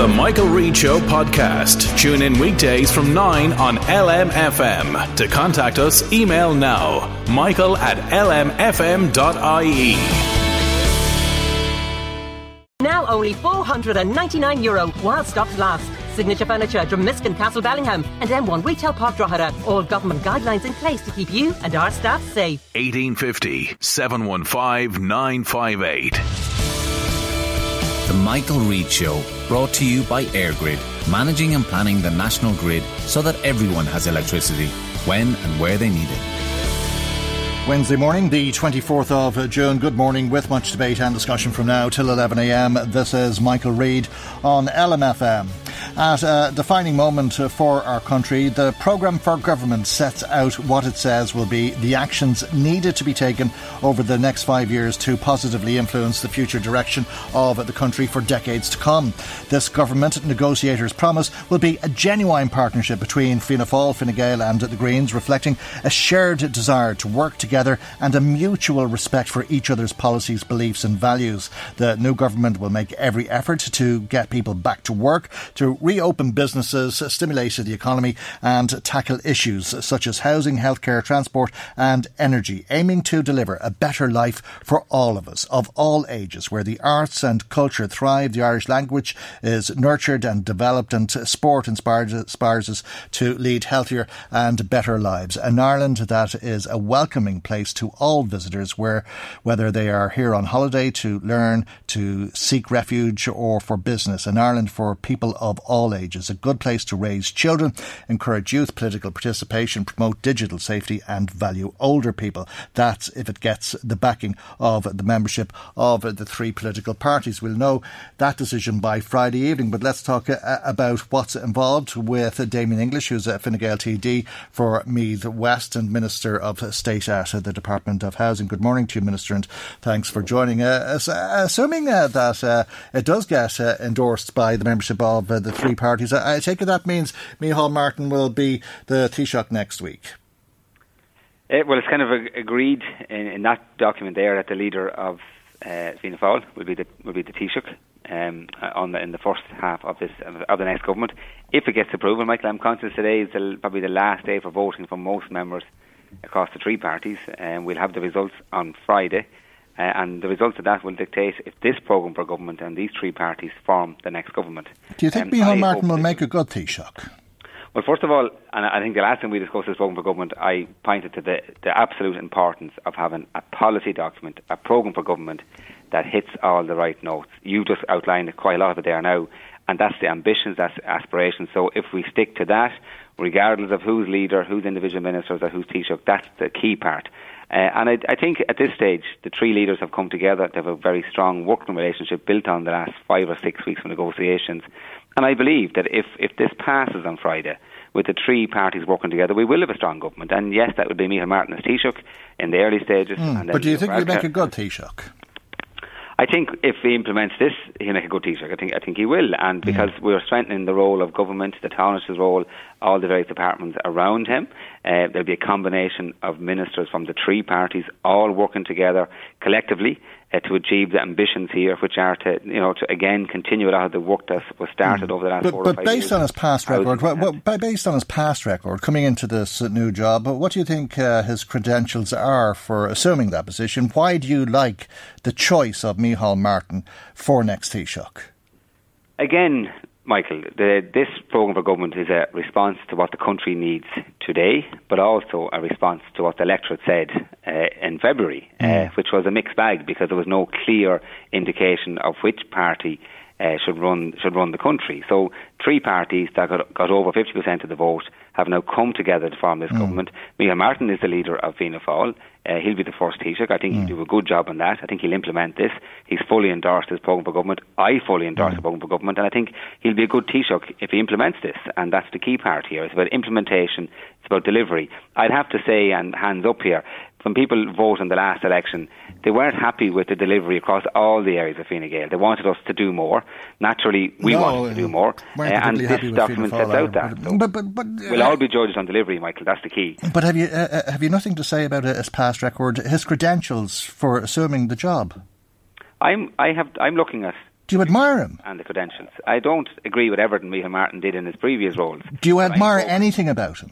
The Michael Reade Show podcast. Tune in weekdays from 9 on LMFM. To contact us, email now michael at lmfm.ie. Now only €499 Euro while stocks last. Signature Furniture, Dromiskin Castle Bellingham, and M1 Retail Park Drogheda. All government guidelines in place to keep you and our staff safe. 1850 715 958. The Michael Reade Show, brought to you by EirGrid, managing and planning the national grid so that everyone has electricity when and where they need it. Wednesday morning, the 24th of uh, June. Good morning, with much debate and discussion from now till 11am. This is Michael Reade on LMFM. At a defining moment uh, for our country, the programme for government sets out what it says will be the actions needed to be taken over the next five years to positively influence the future direction of the country for decades to come. This government negotiators' promise will be a genuine partnership between Fianna Fáil, Fine Gael, and the Greens, reflecting a shared desire to work together and a mutual respect for each other's policies, beliefs, and values. The new government will make every effort to get people back to work, to reopen businesses, stimulate the economy, and tackle issues such as housing, healthcare, transport, and energy, aiming to deliver a better life for all of us, of all ages, where the arts and culture thrive, the Irish language is nurtured and developed, and sport inspires, inspires us to lead healthier and better lives. An Ireland that is a welcoming place to all visitors, where whether they are here on holiday to learn, to seek refuge, or for business. An Ireland for people of all ages, a good place to raise children, encourage youth political participation, promote digital safety, and value older people. That's if it gets the backing of the membership of the three political parties. We'll know that decision by Friday evening, but let's talk uh, about what's involved with Damien English, who's a Fine Gael TD for Meath West and Minister of State at the Department of Housing. Good morning to you, Minister, and thanks for joining. Uh, assuming uh, that it does get endorsed by the membership of the three parties, I, I take it that means Micheál Martin will be the Taoiseach next week. Uh, well, it's kind of agreed in, in, that document there that the leader of uh, Fianna Fáil will be the will be the Taoiseach um, on the, in the first half of this of the next government. If it gets approval, Michael, I'm conscious today is the, probably the last day for voting for most members across the three parties, and um, we'll have the results on Friday. Uh, and the results of that will dictate if this programme for government and these three parties form the next government. Do you think um, Micheál Martin will make a good Taoiseach? Well, first of all, and I think the last time we discussed this programme for government, I pointed to the, the absolute importance of having a policy document, a programme for government that hits all the right notes. You just outlined quite a lot of it there now, and that's the ambitions, that's the aspirations. So if we stick to that, regardless of who's leader, who's individual ministers, or who's Taoiseach, that's the key part. Uh, and I, I, think at this stage, the three leaders have come together. They have a very strong working relationship built on the last five or six weeks of negotiations. And I believe that if, if this passes on Friday, with the three parties working together, we will have a strong government. And yes, that would be Micheál Martin as Taoiseach in the early stages. Mm, but do you think he'll make a good Taoiseach? I think if he implements this, he'll make a good Taoiseach. I think I think he will, and because yeah. we're strengthening the role of government, the Taoiseach's role, all the various departments around him, uh, there'll be a combination of ministers from the three parties all working together collectively uh, to achieve the ambitions here, which are to, you know, to again continue a lot of the work that was started mm. over the last but, four but or five based years. on his past record, what, what, based on his past record coming into this new job, what do you think uh, his credentials are for assuming that position? Why do you like the choice of Micheál Martin for next Taoiseach? Again, Michael, the, this programme for government is a response to what the country needs today, but also a response to what the electorate said uh, in February, uh, mm. uh, which was a mixed bag because there was no clear indication of which party uh, should run should run the country. So three parties that got, got over 50% of the vote have now come together to form this mm. government. Micheál Martin is the leader of Fianna Fáil. Uh, he'll be the first Taoiseach. I think mm. he'll do a good job on that. I think he'll implement this. He's fully endorsed his programme for government. I fully endorse mm. the programme for government, and I think he'll be a good Taoiseach if he implements this. And that's the key part here. It's about implementation. It's about delivery. I'd have to say, and hands up here, when people vote in the last election, they weren't happy with the delivery across all the areas of Fine Gael. They wanted us to do more. Naturally, we no, wanted to do more, uh, and this document sets out that. So but, but, but, uh, we'll all be judged on delivery, Michael. That's the key. But have you uh, uh have you nothing to say about his past record, his credentials for assuming the job? I'm I have I'm looking at do you admire him? And the credentials. I don't agree with everything Micheál Martin did in his previous roles. Do you admire anything about him?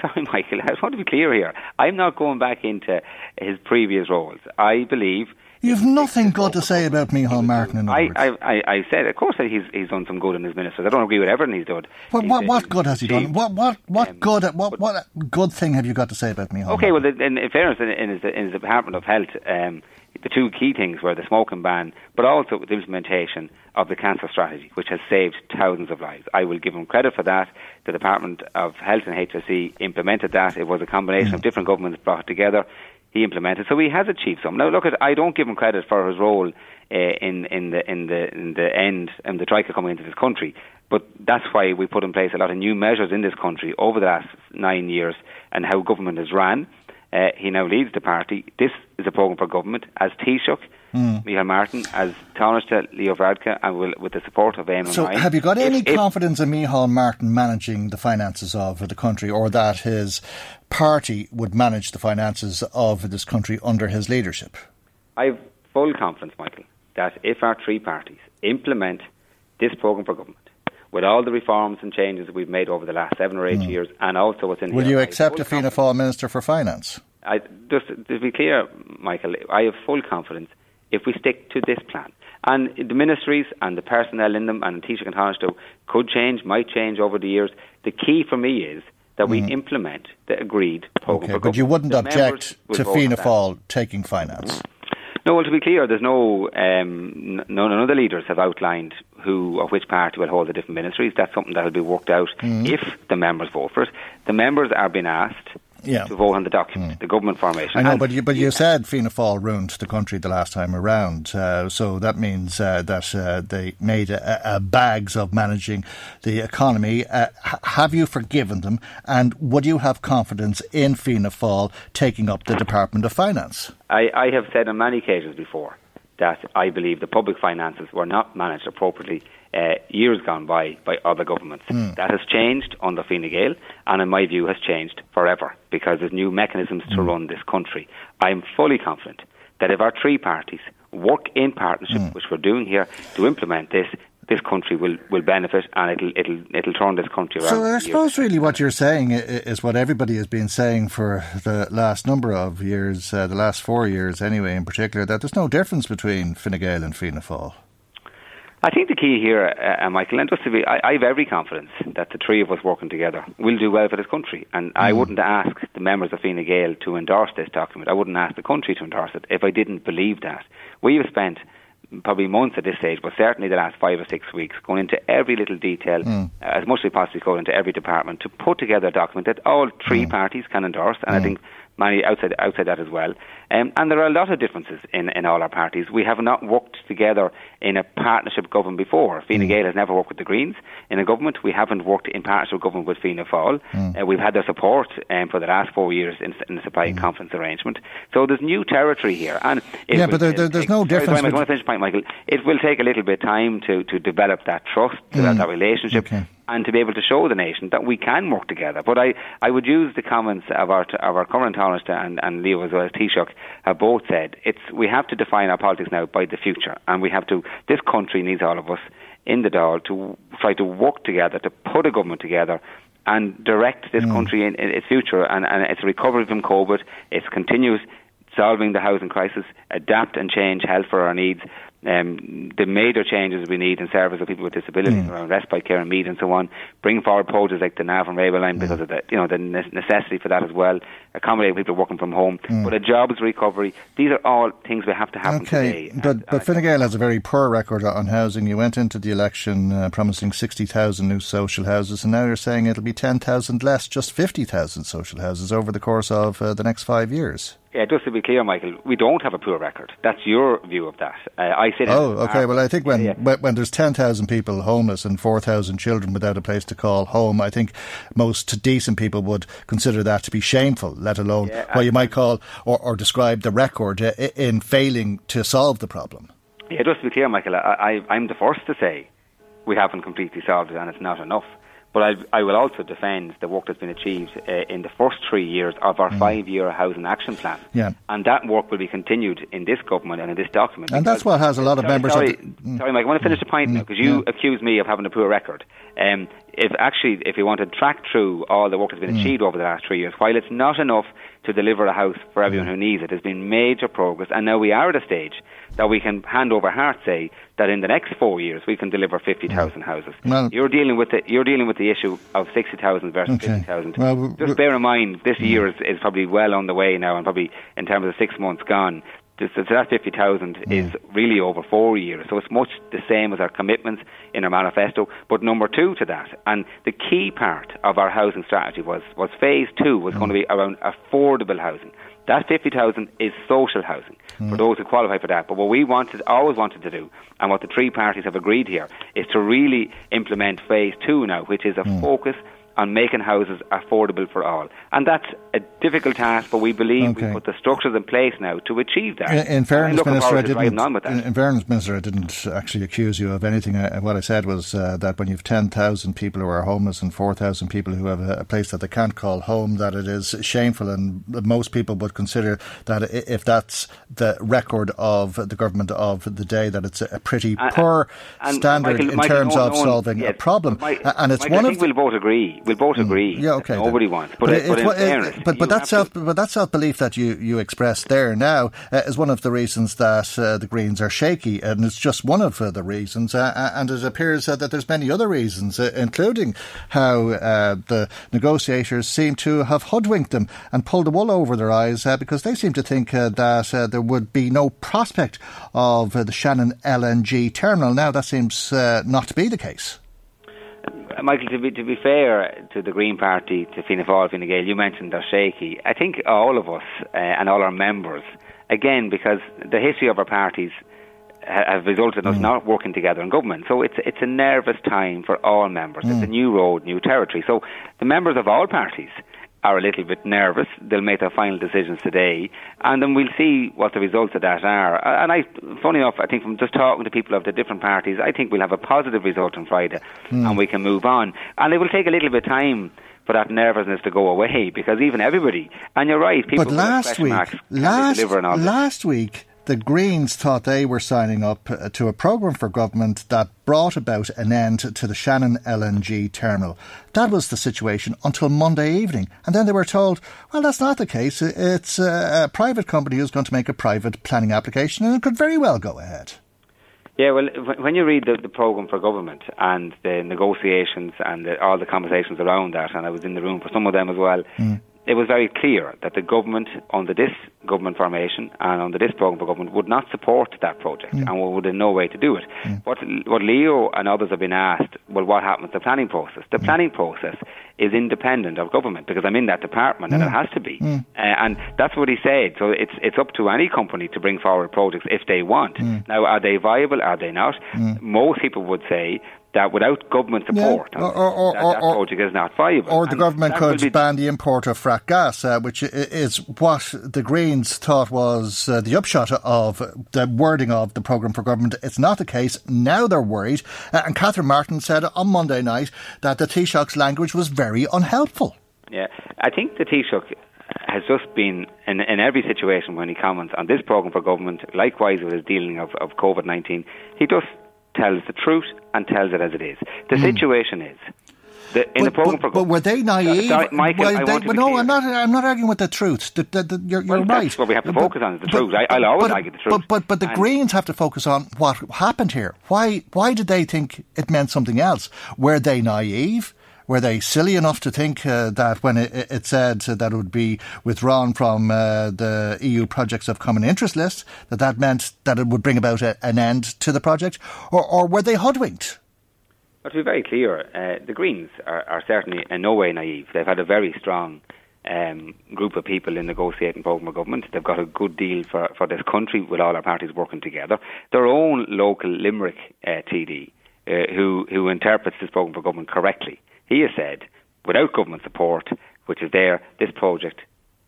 Sorry, Michael, I want to be clear here. I'm not going back into his previous roles. I believe. You've nothing good to say about Micheál Martin. In I, I, I, said, of course, that he's he's done some good in his ministers. I don't agree with everything he's done. What what, what good has he done? What what what um, good what what good thing have you got to say about Micheál? Okay, Martin? well, in, in fairness, in, in, his, in his Department of Health. Um, the two key things were the smoking ban, but also the implementation of the cancer strategy, which has saved thousands of lives. I will give him credit for that. The Department of Health and HSE implemented that. It was a combination of different governments brought together. He implemented, so he has achieved some. Now, look, at, I don't give him credit for his role uh, in in the in the in the end and the Troika coming into this country. But that's why we put in place a lot of new measures in this country over the last nine years and how government has ran. Uh, he now leads the party. This is a programme for government as Taoiseach. Mm. Micheál Martin as Taoiseach Leo Varadkar and will, with the support of Eamon So have you got any if, confidence in Micheál Martin managing the finances of the country or that his party would manage the finances of this country under his leadership? I have full confidence, Michael, that if our three parties implement this programme for government, with all the reforms and changes we've made over the last seven or eight mm. years, and also what's in Will you accept a Fianna Fáil Minister for Finance? I, just to be clear, Michael, I have full confidence if we stick to this plan. And the ministries and the personnel in them and Taoiseach and Taoiseach could change, might change over the years. The key for me is that we mm. implement the agreed programme. Okay, but you wouldn't the object to Fianna Fáil taking finance? No, well, to be clear, there's no, um, no, none of the leaders have outlined who or which party will hold the different ministries. That's something that will be worked out mm. if the members vote for it. The members are being asked yeah. to vote on the document, mm. the government formation. I know, and but you, but you said Fianna Fáil ruined the country the last time around, uh, so that means uh, that uh, they made bags of managing the economy. Uh, have you forgiven them, and would you have confidence in Fianna Fáil taking up the Department of Finance? I, I have said on many occasions before that I believe the public finances were not managed appropriately uh, years gone by by other governments. Mm. That has changed under Fine Gael, and in my view, has changed forever because there's new mechanisms mm. to hmm. run this country. I am fully confident that if our three parties work in partnership, mm. which we're doing here, to implement this, this country will, will benefit and it'll it'll it'll turn this country around. So I suppose really what you're saying is what everybody has been saying for the last number of years, uh, the last four years anyway, in particular, that there's no difference between Fine Gael and Fianna Fáil. I think the key here, uh, uh, Michael, and just to be, I, I, have every confidence that the three of us working together will do well for this country. And mm. I wouldn't ask the members of Fine Gael to endorse this document. I wouldn't ask the country to endorse it if I didn't believe that. We have spent probably months at this stage, but certainly the last five or six weeks, going into every little detail, mm. uh, as much as possible, go into every department to put together a document that all three mm. parties can endorse. And I mm. think many outside outside that as well. Um, and there are a lot of differences in, in all our parties. We have not worked together in a partnership government before. Fine mm. Gael has never worked with the Greens in a government. We haven't worked in partnership government with Fianna Fáil. Mm. Uh, we've had their support um, for the last four years in, in the supply mm. confidence arrangement. So there's new territory here. And yeah, will, but there, there, there's no difference. Sorry, I want to finish point, Michael. It will take a little bit of time to, to develop that trust, mm. that relationship. Okay and to be able to show the nation that we can work together. But I, I would use the comments of our of our current Tánaiste and, and Leo as well as Taoiseach have both said it's we have to define our politics now by the future, and we have to. This country needs all of us in the Dáil to try to work together to put a government together and direct this mm. country in, in, its future and, and its recovery from COVID, its continuous solving the housing crisis, adapt and change health for our needs, um, the major changes we need in service of people with disabilities mm. around respite care and meat and so on. Bring forward projects like the Navan Railway Line mm. because of the you know the necessity for that as well. Accommodate people working from home, mm. but a jobs recovery. These are all things we have to happen okay. today. But and, but Fine Gael has a very poor record on housing. You went into the election uh, promising sixty thousand new social houses, and now you're saying it'll be ten thousand less, just fifty thousand social houses over the course of uh, the next five years. Yeah, just to be clear, Michael, we don't have a poor record. That's your view of that. Uh, I say. Oh, okay. Well, I think when yeah, yeah. when there's ten thousand people homeless and four thousand children without a place to call home, I think most decent people would consider that to be shameful. Let alone yeah, what you might call or, or describe the record uh, in failing to solve the problem. Yeah, just to be clear, Michael, I, I, I'm the first to say we haven't completely solved it, and it's not enough. But I, I will also defend the work that's been achieved uh, in the first three years of our mm. five-year housing action plan. Yeah. And that work will be continued in this government and in this document. And that's what has a lot of sorry, members. Sorry, the, mm. sorry, Mike. I want to finish the point mm. now because you yeah. accuse me of having a poor record. Um, if actually, if you want to track through all the work that's been mm. achieved over the last three years, while it's not enough to deliver a house for everyone who needs it, there's been major progress, and now we are at a stage that we can hand over heart say that in the next four years we can deliver 50,000 houses. Well, you're dealing with the you're dealing with the issue of 60,000 versus okay. 50,000. Well, Just bear in mind this mm. year is, is probably well on the way now, and probably in terms of six months gone. So that 50,000 mm. is really over four years. So it's much the same as our commitments in our manifesto. But number two to that, and the key part of our housing strategy was, was phase two was mm. going to be around affordable housing. That 50,000 is social housing mm. for those who qualify for that. But what we wanted, always wanted to do, and what the three parties have agreed here, is to really implement phase two now, which is a mm. focus on making houses affordable for all. And that's a difficult task, but we believe okay. we put the structures in place now to achieve that. In, in fairness, Minister, I didn't, in, in, fairness, Minister, I didn't actually accuse you of anything. I, what I said was uh, that when you've 10,000 people who are homeless and 4,000 people who have a, a, place that they can't call home, that it is shameful. And most people would consider that if that's the record of the government of the day, that it's a pretty poor and, standard Michael, in Michael, terms no, of no, solving yes, a problem. My, and it's Michael, one I think of. We'll both agree we'll both mm. agree. Yeah, okay. Nobody wants, but, but, it, but, it, fairness, but, but that self, but that self belief that you you expressed there now uh, is one of the reasons that uh, the Greens are shaky, and it's just one of uh, the reasons. Uh, uh, and it appears that there's many other reasons, uh, including how the negotiators seem to have hoodwinked them and pulled the wool over their eyes because they seem to think that there would be no prospect of the Shannon LNG terminal. Now that seems not to be the case. Michael, to be, to be fair to the Green Party, to Fianna Fáil, Fine Gael, you mentioned they're shaky. I think all of us uh, and all our members, again, because the history of our parties have resulted in us mm. not working together in government. So it's it's a nervous time for all members. Mm. It's a new road, new territory. So the members of all parties are a little bit nervous. They'll make their final decisions today, and then we'll see what the results of that are. And I, funny enough, I think from just talking to people of the different parties, I think we'll have a positive result on Friday, mm. and we can move on. And it will take a little bit of time for that nervousness to go away because even everybody, and you're right, people but last week, last, last week the Greens thought they were signing up uh, to a programme for government that brought about an end to the Shannon LNG terminal. That was the situation until Monday evening. And then they were told, well, that's not the case. It's a private company who's going to make a private planning application and it could very well go ahead. Yeah, well, when you read the, the programme for government and the negotiations and the, all the conversations around that, and I was in the room for some of them as well, mm it was very clear that the government, under this government formation and under this programme for government, would not support that project mm. and would in no way to do it. Mm. What, what Leo and others have been asked, well, what happens to the planning process? The mm. planning process is independent of government because I'm in that department and it mm. has to be. Mm. Uh, and that's what he said. So it's, it's up to any company to bring forward projects if they want. Mm. Now, are they viable? Are they not? Most people would say that without government support, yeah. or, or, that, that, project is not viable. Or the and government could ban the import of frack gas, uh, which is what the Greens thought was uh, the upshot of the wording of the programme for government. It's not the case. Now they're worried. Uh, and Catherine Martin said on Monday night that the Taoiseach's language was very unhelpful. Yeah, I think the Taoiseach has just been in, in every situation when he comments on this programme for government, likewise with his dealing of, of COVID 19, he just tells the truth and tells it as it is. The mm. situation is The, in but, the program but, for but were they naive? Sorry, Michael, well, they, want to well, be no, clear. I'm not. I'm not arguing with the truth. The, the, you're, you're Well, right. that's what we have to But- focus on, is the truth. I- I'll always but- argue the truth. But but, but the And- Greens have to focus on what happened here. Why why did they think it meant something else? Were they naive? Were they silly enough to think uh, that when it, it said that it would be withdrawn from uh, the EU projects of common interest list, that that meant that it would bring about a, an end to the project, or, or were they hoodwinked? But to be very clear, uh, the Greens are, are certainly in no way naive. They've had a very strong um, group of people in negotiating programme of government. They've got a good deal for, for this country with all our parties working together. Their own local Limerick uh, TD, uh, who, who interprets this programme for government correctly, he has said, without government support, which is there, this project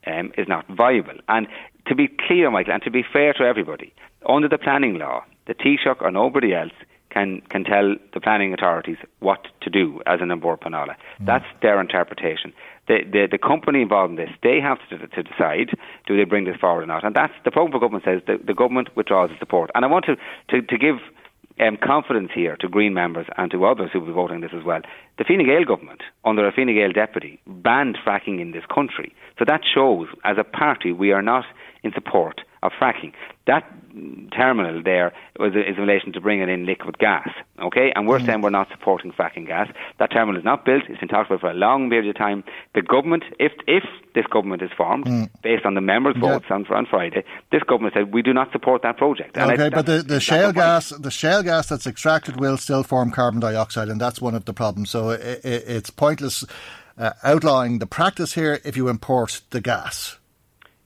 um, is not viable. And to be clear, Michael, and to be fair to everybody, under the planning law, the Taoiseach or nobody else can can tell the planning authorities what to do as an Bord Pleanála. That's their interpretation. The, the the company involved in this, they have to, to decide do they bring this forward or not. And that's the problem for government says the, the government withdraws its support. And I want to to, to give um, confidence here to Green members and to others who will be voting this as well. The Fine Gael government, under a Fine Gael deputy, banned fracking in this country. So that shows, as a party, we are not in support of fracking. That mm, terminal there was, is in relation to bringing in liquid gas, okay? And we're saying we're not supporting fracking gas. That terminal is not built. It's been talked about for a long period of time. The government, if if this government is formed based on the members' Yeah. votes on, on Friday, this government said we do not support that project. And Okay, it's- but the, the shale gas, the shale gas that's extracted will still form carbon dioxide, and that's one of the problems. So i i it's pointless uh, outlawing the practice here if you import the gas.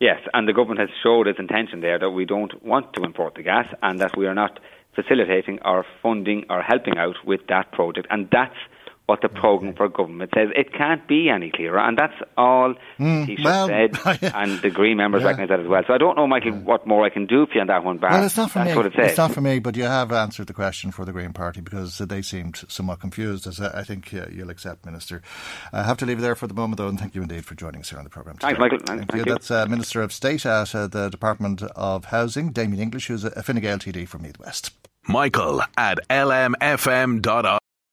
Yes, and the government has showed its intention there that we don't want to import the gas and that we are not facilitating or funding or helping out with that project. And that's what the programme for government says. It can't be any clearer, and that's all he should well, said, and the Green members Yeah. recognise that as well. So I don't know, Michael, what more I can do for you on that one, Bar. Well, it's not for that's me. what it says. It's not for me, but you have answered the question for the Green Party because they seemed somewhat confused, as I I think uh, you'll accept, Minister. I have to leave it there for the moment, though, and thank you indeed for joining us here on the programme. Thanks. Michael. Thank, Thank you. you. That's uh, Minister of State at uh, the Department of Housing, Damien English, who's a Fine Gael TD from Meath West. Michael at lmfm.ie.